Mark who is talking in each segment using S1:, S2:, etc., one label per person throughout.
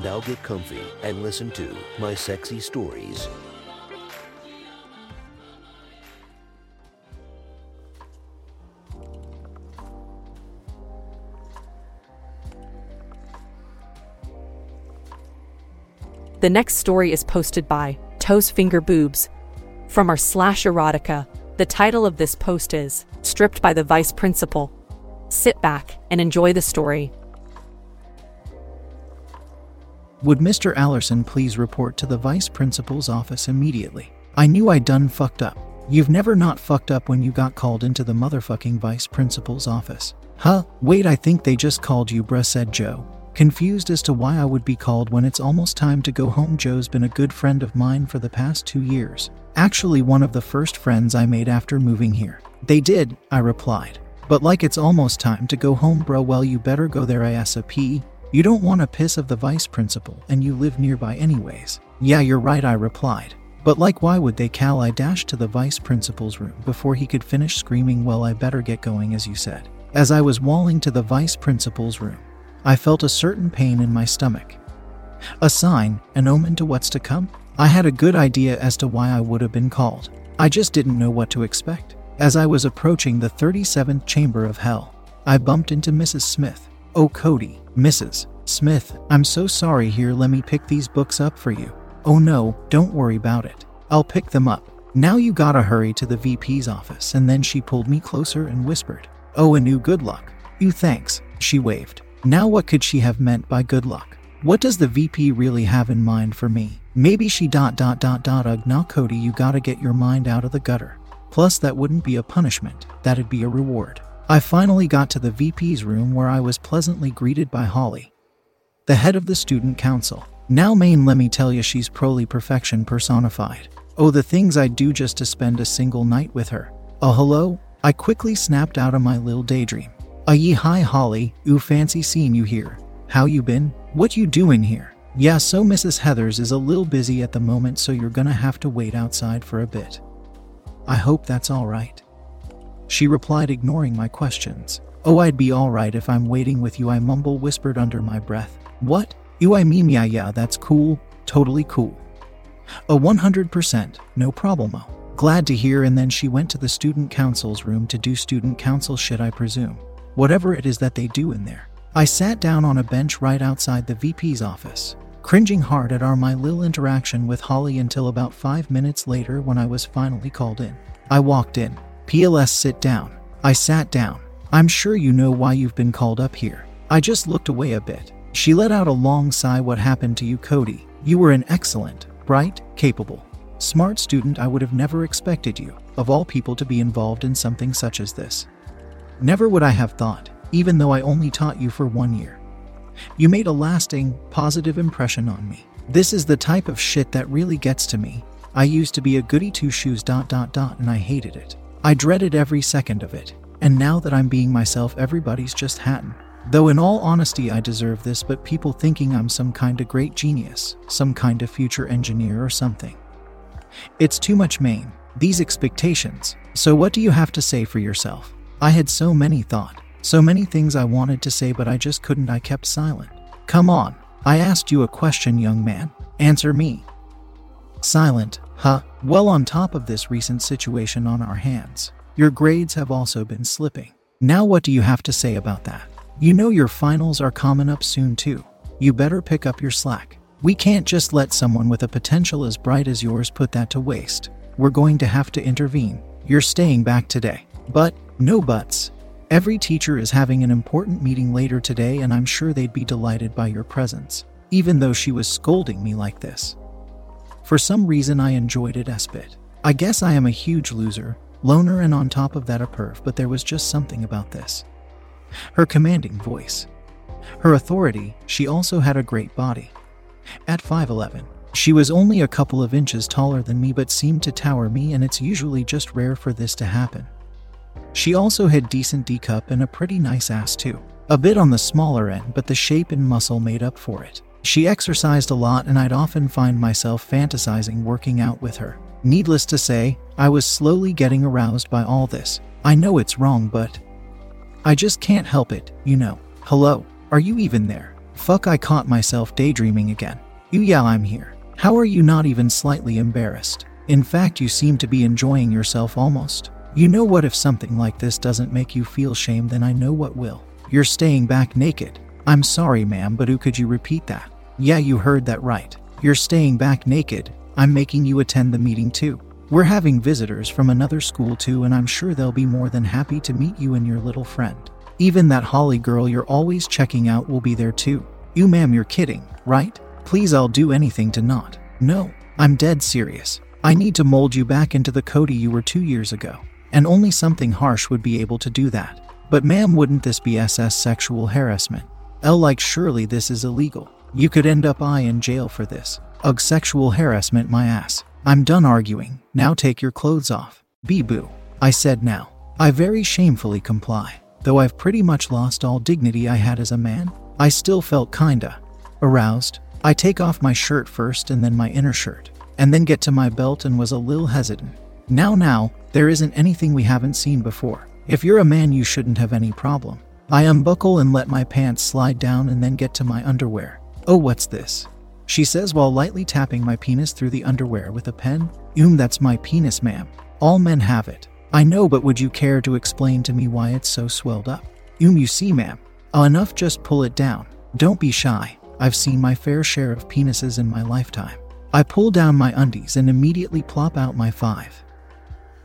S1: Now get comfy and listen to my sexy stories.
S2: The next story is posted by Toes Finger Boobs. From our slash erotica, the title of this post is Stripped by the Vice Principal. Sit back and enjoy the story.
S3: Would Mr. Allerson please report to the vice principal's office immediately? I knew I'd done fucked up. You've never not fucked up when you got called into the motherfucking vice principal's office. Huh? Wait, I think they just called you, bruh, said Joe. Confused as to why I would be called when it's almost time to go home, Joe's been a good friend of mine for the past two years. Actually, one of the first friends I made after moving here. They did, I replied. But like it's almost time to go home, bro, well, you better go there ASAP. You don't want a piss of the vice principal, and you live nearby anyways. Yeah, you're right, I replied. But like, why would they Cal? I dashed to the vice principal's room before he could finish screaming, Well, I better get going, as you said. As I was walling to the vice principal's room, I felt a certain pain in my stomach. A sign, an omen to what's to come? I had a good idea as to why I would have been called. I just didn't know what to expect. As I was approaching the 37th chamber of hell, I bumped into Mrs. Smith. Oh, Cody, Mrs. Smith, I'm so sorry here. Let me pick these books up for you. Oh no, don't worry about it. I'll pick them up. Now you gotta hurry to the VP's office. And then she pulled me closer and whispered, Oh, a new good luck. You thanks, she waved. Now, what could she have meant by good luck? What does the VP really have in mind for me? Maybe she dot dot dot dot ugh now Cody you gotta get your mind out of the gutter. Plus that wouldn't be a punishment, that'd be a reward. I finally got to the VP's room where I was pleasantly greeted by Holly, the head of the student council. Now Maine let me tell you she's proly perfection personified. Oh the things I'd do just to spend a single night with her. Oh hello? I quickly snapped out of my little daydream. A ye hi Holly, ooh fancy seeing you here. How you been? What you doing here? Yeah, so Mrs. Heathers is a little busy at the moment, so you're gonna have to wait outside for a bit. I hope that's alright. She replied, ignoring my questions. Oh, I'd be alright if I'm waiting with you, I mumble whispered under my breath. What? You I mean yeah yeah, that's cool, totally cool. A 100%, no problemo. Glad to hear, and then she went to the student council's room to do student council shit, I presume whatever it is that they do in there. I sat down on a bench right outside the VP's office, cringing hard at our my little interaction with Holly until about five minutes later when I was finally called in. I walked in. PLS sit down. I sat down. I'm sure you know why you've been called up here. I just looked away a bit. She let out a long sigh. What happened to you, Cody? You were an excellent, bright, capable, smart student. I would have never expected you, of all people, to be involved in something such as this. Never would I have thought, even though I only taught you for one year. You made a lasting, positive impression on me. This is the type of shit that really gets to me. I used to be a goody two shoes dot dot dot and I hated it. I dreaded every second of it. And now that I'm being myself, everybody's just Hatton. Though in all honesty, I deserve this, but people thinking I'm some kind of great genius, some kind of future engineer or something. It's too much Maine, these expectations. So, what do you have to say for yourself? I had so many thought, so many things I wanted to say, but I just couldn't. I kept silent. Come on, I asked you a question, young man. Answer me. Silent, huh? Well, on top of this recent situation on our hands, your grades have also been slipping. Now, what do you have to say about that? You know your finals are coming up soon, too. You better pick up your slack. We can't just let someone with a potential as bright as yours put that to waste. We're going to have to intervene. You're staying back today. But, no buts. Every teacher is having an important meeting later today, and I'm sure they'd be delighted by your presence, even though she was scolding me like this. For some reason, I enjoyed it as bit. I guess I am a huge loser, loner, and on top of that, a perv, but there was just something about this. Her commanding voice. Her authority, she also had a great body. At 5'11, she was only a couple of inches taller than me but seemed to tower me, and it's usually just rare for this to happen. She also had decent D cup and a pretty nice ass too. A bit on the smaller end, but the shape and muscle made up for it. She exercised a lot, and I'd often find myself fantasizing working out with her. Needless to say, I was slowly getting aroused by all this. I know it's wrong, but I just can't help it, you know. Hello, are you even there? Fuck, I caught myself daydreaming again. You, yeah, I'm here. How are you not even slightly embarrassed? In fact, you seem to be enjoying yourself almost. You know what, if something like this doesn't make you feel shame, then I know what will. You're staying back naked. I'm sorry, ma'am, but who could you repeat that? Yeah, you heard that right. You're staying back naked. I'm making you attend the meeting too. We're having visitors from another school too, and I'm sure they'll be more than happy to meet you and your little friend. Even that Holly girl you're always checking out will be there too. You, ma'am, you're kidding, right? Please, I'll do anything to not. No, I'm dead serious. I need to mold you back into the Cody you were two years ago, and only something harsh would be able to do that. But, ma'am, wouldn't this be SS sexual harassment? L, like, surely this is illegal. You could end up I in jail for this. Ugh, sexual harassment, my ass. I'm done arguing. Now take your clothes off. Bee boo. I said now. I very shamefully comply. Though I've pretty much lost all dignity I had as a man, I still felt kinda aroused. I take off my shirt first and then my inner shirt, and then get to my belt and was a little hesitant. Now, now, there isn't anything we haven't seen before. If you're a man, you shouldn't have any problem. I unbuckle and let my pants slide down and then get to my underwear. Oh, what's this? She says while lightly tapping my penis through the underwear with a pen. Um, that's my penis, ma'am. All men have it. I know, but would you care to explain to me why it's so swelled up? Um, you see, ma'am. Uh, enough, just pull it down. Don't be shy. I've seen my fair share of penises in my lifetime. I pull down my undies and immediately plop out my five.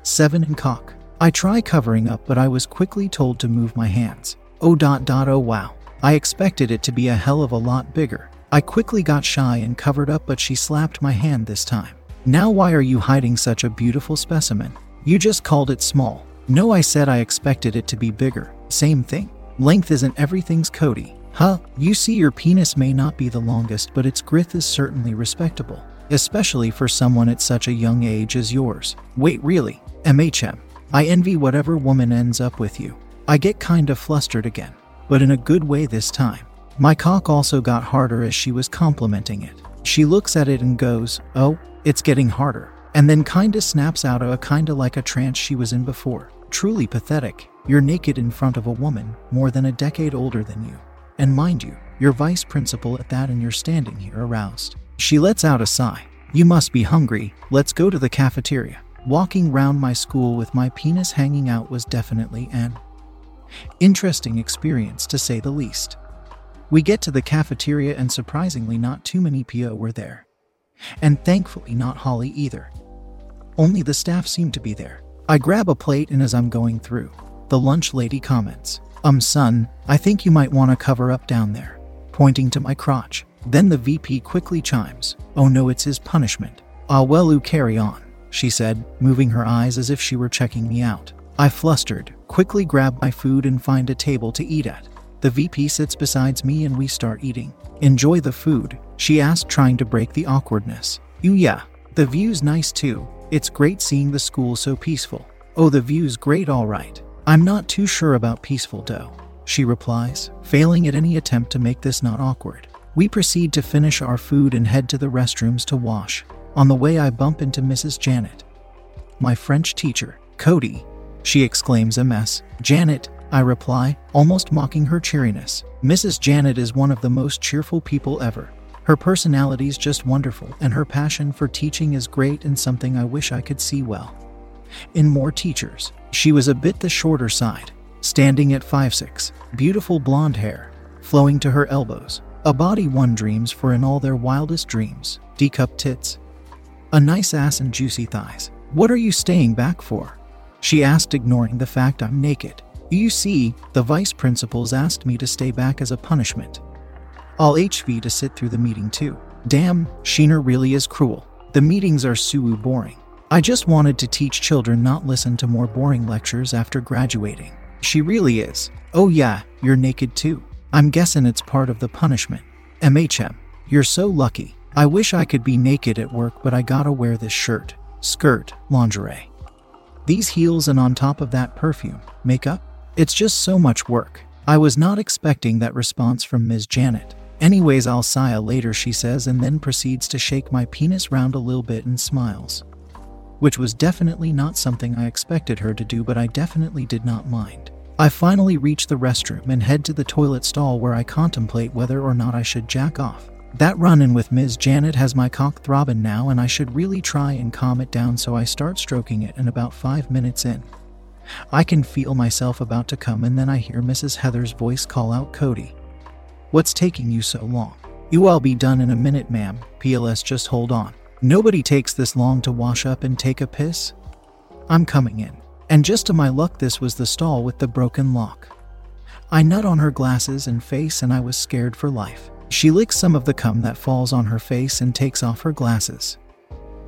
S3: Seven and cock. I try covering up, but I was quickly told to move my hands. Oh dot dot oh wow. I expected it to be a hell of a lot bigger. I quickly got shy and covered up, but she slapped my hand this time. Now, why are you hiding such a beautiful specimen? You just called it small. No, I said I expected it to be bigger. Same thing. Length isn't everything's Cody. Huh? You see, your penis may not be the longest, but its girth is certainly respectable, especially for someone at such a young age as yours. Wait, really? MHM. I envy whatever woman ends up with you. I get kinda flustered again but in a good way this time. My cock also got harder as she was complimenting it. She looks at it and goes, Oh, it's getting harder. And then kinda snaps out of a kinda like a trance she was in before. Truly pathetic. You're naked in front of a woman more than a decade older than you. And mind you, you're vice principal at that and you're standing here aroused. She lets out a sigh. You must be hungry. Let's go to the cafeteria. Walking round my school with my penis hanging out was definitely an Interesting experience to say the least. We get to the cafeteria, and surprisingly, not too many PO were there. And thankfully, not Holly either. Only the staff seemed to be there. I grab a plate, and as I'm going through, the lunch lady comments, Um, son, I think you might want to cover up down there, pointing to my crotch. Then the VP quickly chimes, Oh no, it's his punishment. Ah, well, you carry on, she said, moving her eyes as if she were checking me out. I flustered, quickly grab my food and find a table to eat at. The VP sits beside me and we start eating. Enjoy the food, she asked, trying to break the awkwardness. You, yeah. The view's nice too. It's great seeing the school so peaceful. Oh, the view's great, all right. I'm not too sure about peaceful, though, she replies, failing at any attempt to make this not awkward. We proceed to finish our food and head to the restrooms to wash. On the way, I bump into Mrs. Janet, my French teacher, Cody, she exclaims a mess. Janet, I reply, almost mocking her cheeriness. Mrs. Janet is one of the most cheerful people ever. Her personality's just wonderful, and her passion for teaching is great and something I wish I could see well. In more teachers, she was a bit the shorter side, standing at 5'6, beautiful blonde hair, flowing to her elbows, a body one dreams for in all their wildest dreams, D cup tits, a nice ass and juicy thighs. What are you staying back for? She asked, ignoring the fact I'm naked. You see, the vice principals asked me to stay back as a punishment. I'll HV to sit through the meeting too. Damn, Sheena really is cruel. The meetings are so boring. I just wanted to teach children not listen to more boring lectures after graduating. She really is. Oh yeah, you're naked too. I'm guessing it's part of the punishment. MHM. You're so lucky. I wish I could be naked at work, but I gotta wear this shirt, skirt, lingerie. These heels, and on top of that, perfume, makeup. It's just so much work. I was not expecting that response from Ms. Janet. Anyways, I'll sigh later, she says, and then proceeds to shake my penis round a little bit and smiles. Which was definitely not something I expected her to do, but I definitely did not mind. I finally reach the restroom and head to the toilet stall where I contemplate whether or not I should jack off. That run in with Ms. Janet has my cock throbbing now, and I should really try and calm it down, so I start stroking it, and about five minutes in, I can feel myself about to come, and then I hear Mrs. Heather's voice call out Cody. What's taking you so long? You all be done in a minute, ma'am. PLS, just hold on. Nobody takes this long to wash up and take a piss. I'm coming in. And just to my luck, this was the stall with the broken lock. I nut on her glasses and face, and I was scared for life. She licks some of the cum that falls on her face and takes off her glasses.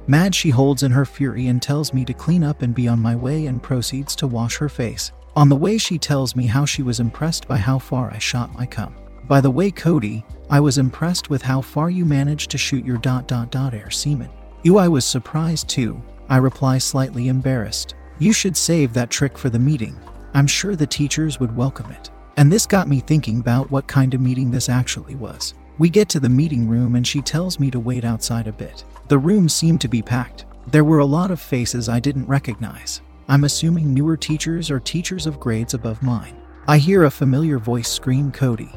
S3: Mad, she holds in her fury and tells me to clean up and be on my way and proceeds to wash her face. On the way, she tells me how she was impressed by how far I shot my cum. By the way, Cody, I was impressed with how far you managed to shoot your dot dot dot air semen. You, I was surprised too. I reply slightly embarrassed. You should save that trick for the meeting. I'm sure the teachers would welcome it. And this got me thinking about what kind of meeting this actually was. We get to the meeting room and she tells me to wait outside a bit. The room seemed to be packed. There were a lot of faces I didn't recognize. I'm assuming newer teachers or teachers of grades above mine. I hear a familiar voice scream Cody.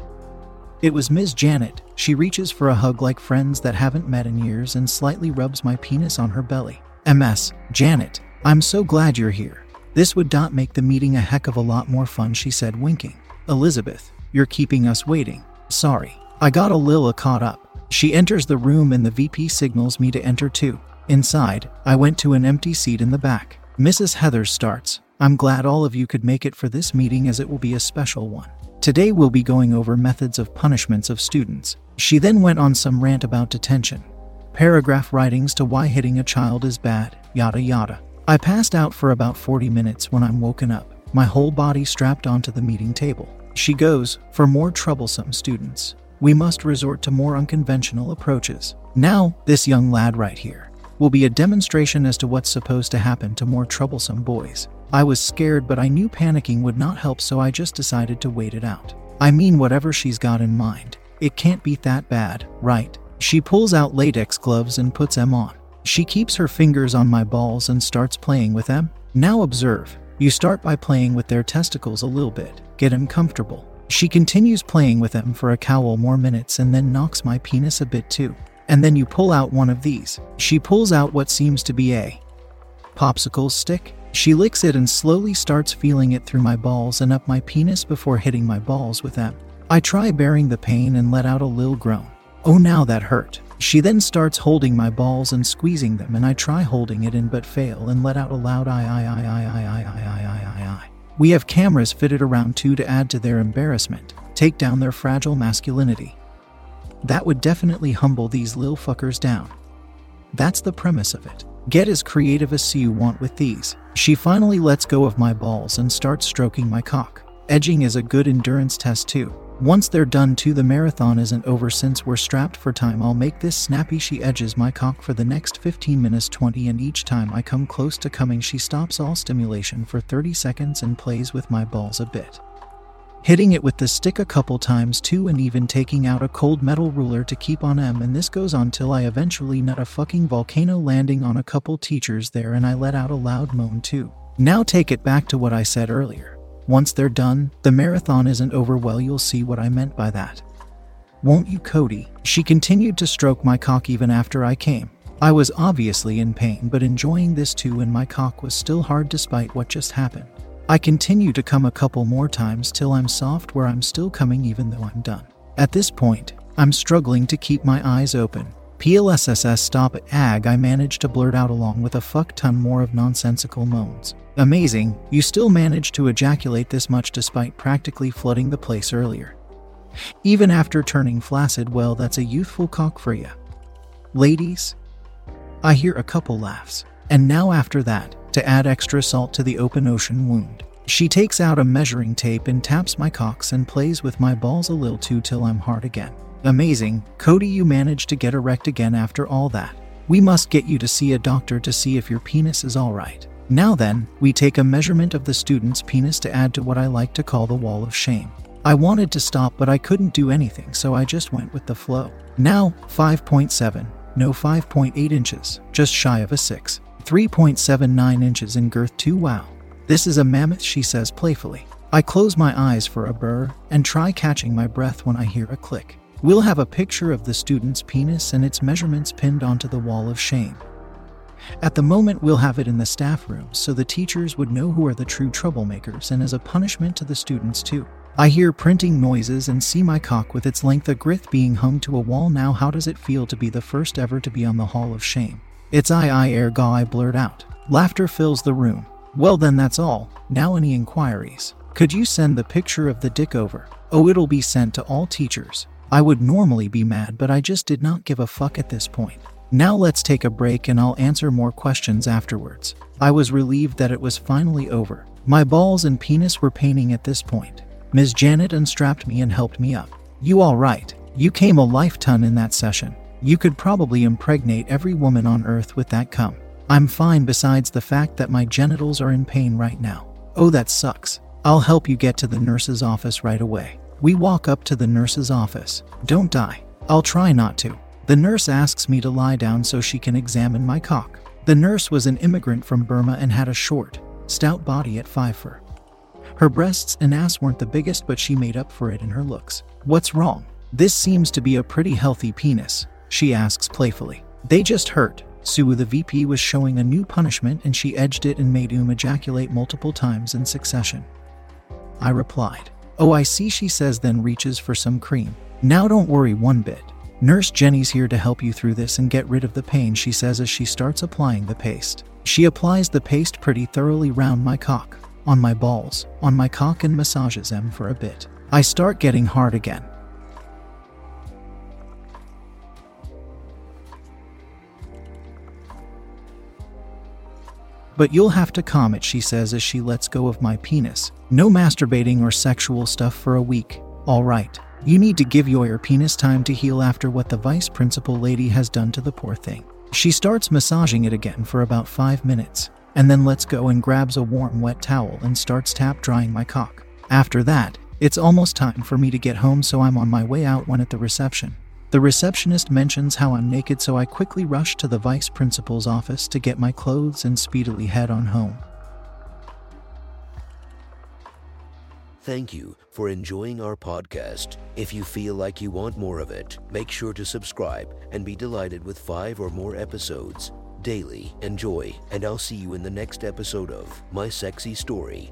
S3: It was Ms. Janet. She reaches for a hug like friends that haven't met in years and slightly rubs my penis on her belly. MS, Janet, I'm so glad you're here. This would not make the meeting a heck of a lot more fun, she said, winking. Elizabeth, you're keeping us waiting. Sorry. I got a Lila caught up. She enters the room and the VP signals me to enter too. Inside, I went to an empty seat in the back. Mrs. Heather starts. I'm glad all of you could make it for this meeting as it will be a special one. Today we'll be going over methods of punishments of students. She then went on some rant about detention, paragraph writings to why hitting a child is bad, yada yada. I passed out for about 40 minutes when I'm woken up, my whole body strapped onto the meeting table. She goes, For more troublesome students, we must resort to more unconventional approaches. Now, this young lad right here will be a demonstration as to what's supposed to happen to more troublesome boys. I was scared, but I knew panicking would not help, so I just decided to wait it out. I mean, whatever she's got in mind, it can't be that bad, right? She pulls out latex gloves and puts them on. She keeps her fingers on my balls and starts playing with them. Now observe. You start by playing with their testicles a little bit, get them comfortable. She continues playing with them for a couple more minutes and then knocks my penis a bit too. And then you pull out one of these. She pulls out what seems to be a popsicle stick. She licks it and slowly starts feeling it through my balls and up my penis before hitting my balls with them. I try bearing the pain and let out a little groan. Oh, now that hurt. She then starts holding my balls and squeezing them, and I try holding it in but fail and let out a loud I, I, I, I, I, I, I, I, I, I. We have cameras fitted around too to add to their embarrassment, take down their fragile masculinity. That would definitely humble these lil fuckers down. That's the premise of it. Get as creative as you want with these. She finally lets go of my balls and starts stroking my cock. Edging is a good endurance test too. Once they're done too, the marathon isn't over since we're strapped for time. I'll make this snappy. She edges my cock for the next 15 minutes 20, and each time I come close to coming, she stops all stimulation for 30 seconds and plays with my balls a bit. Hitting it with the stick a couple times too, and even taking out a cold metal ruler to keep on M. And this goes on till I eventually nut a fucking volcano landing on a couple teachers there, and I let out a loud moan too. Now take it back to what I said earlier. Once they're done, the marathon isn't over. Well, you'll see what I meant by that. Won't you, Cody? She continued to stroke my cock even after I came. I was obviously in pain, but enjoying this too, and my cock was still hard despite what just happened. I continue to come a couple more times till I'm soft, where I'm still coming even though I'm done. At this point, I'm struggling to keep my eyes open. PLSSS stop ag I managed to blurt out along with a fuck ton more of nonsensical moans. Amazing, you still managed to ejaculate this much despite practically flooding the place earlier. Even after turning flaccid, well, that's a youthful cock for you. Ladies? I hear a couple laughs. And now, after that, to add extra salt to the open ocean wound, she takes out a measuring tape and taps my cocks and plays with my balls a little too till I'm hard again. Amazing, Cody, you managed to get erect again after all that. We must get you to see a doctor to see if your penis is alright. Now then, we take a measurement of the student's penis to add to what I like to call the wall of shame. I wanted to stop, but I couldn't do anything, so I just went with the flow. Now, 5.7, no 5.8 inches, just shy of a 6. 3.79 inches in girth, too. Wow. This is a mammoth, she says playfully. I close my eyes for a burr and try catching my breath when I hear a click. We'll have a picture of the student's penis and its measurements pinned onto the wall of shame. At the moment, we'll have it in the staff room so the teachers would know who are the true troublemakers and as a punishment to the students, too. I hear printing noises and see my cock with its length of grith being hung to a wall. Now, how does it feel to be the first ever to be on the Hall of Shame? It's I, I, ga, I blurt out. Laughter fills the room. Well, then that's all. Now, any inquiries? Could you send the picture of the dick over? Oh, it'll be sent to all teachers. I would normally be mad, but I just did not give a fuck at this point. Now let's take a break and I'll answer more questions afterwards. I was relieved that it was finally over. My balls and penis were paining at this point. Ms. Janet unstrapped me and helped me up. You all right? You came a life ton in that session. You could probably impregnate every woman on earth with that cum. I'm fine besides the fact that my genitals are in pain right now. Oh, that sucks. I'll help you get to the nurse's office right away. We walk up to the nurse's office. Don't die. I'll try not to. The nurse asks me to lie down so she can examine my cock. The nurse was an immigrant from Burma and had a short, stout body at 5 foot. Her breasts and ass weren't the biggest, but she made up for it in her looks. What's wrong? This seems to be a pretty healthy penis, she asks playfully. They just hurt. Sue, the VP, was showing a new punishment and she edged it and made Um ejaculate multiple times in succession. I replied, Oh, I see, she says, then reaches for some cream. Now don't worry one bit. Nurse Jenny's here to help you through this and get rid of the pain, she says as she starts applying the paste. She applies the paste pretty thoroughly round my cock, on my balls, on my cock, and massages them for a bit. I start getting hard again. But you'll have to calm it, she says as she lets go of my penis. No masturbating or sexual stuff for a week. All right. You need to give your penis time to heal after what the vice principal lady has done to the poor thing. She starts massaging it again for about five minutes, and then lets go and grabs a warm wet towel and starts tap drying my cock. After that, it's almost time for me to get home, so I'm on my way out when at the reception. The receptionist mentions how I'm naked, so I quickly rush to the vice principal's office to get my clothes and speedily head on home.
S1: Thank you for enjoying our podcast. If you feel like you want more of it, make sure to subscribe and be delighted with five or more episodes daily. Enjoy, and I'll see you in the next episode of My Sexy Story.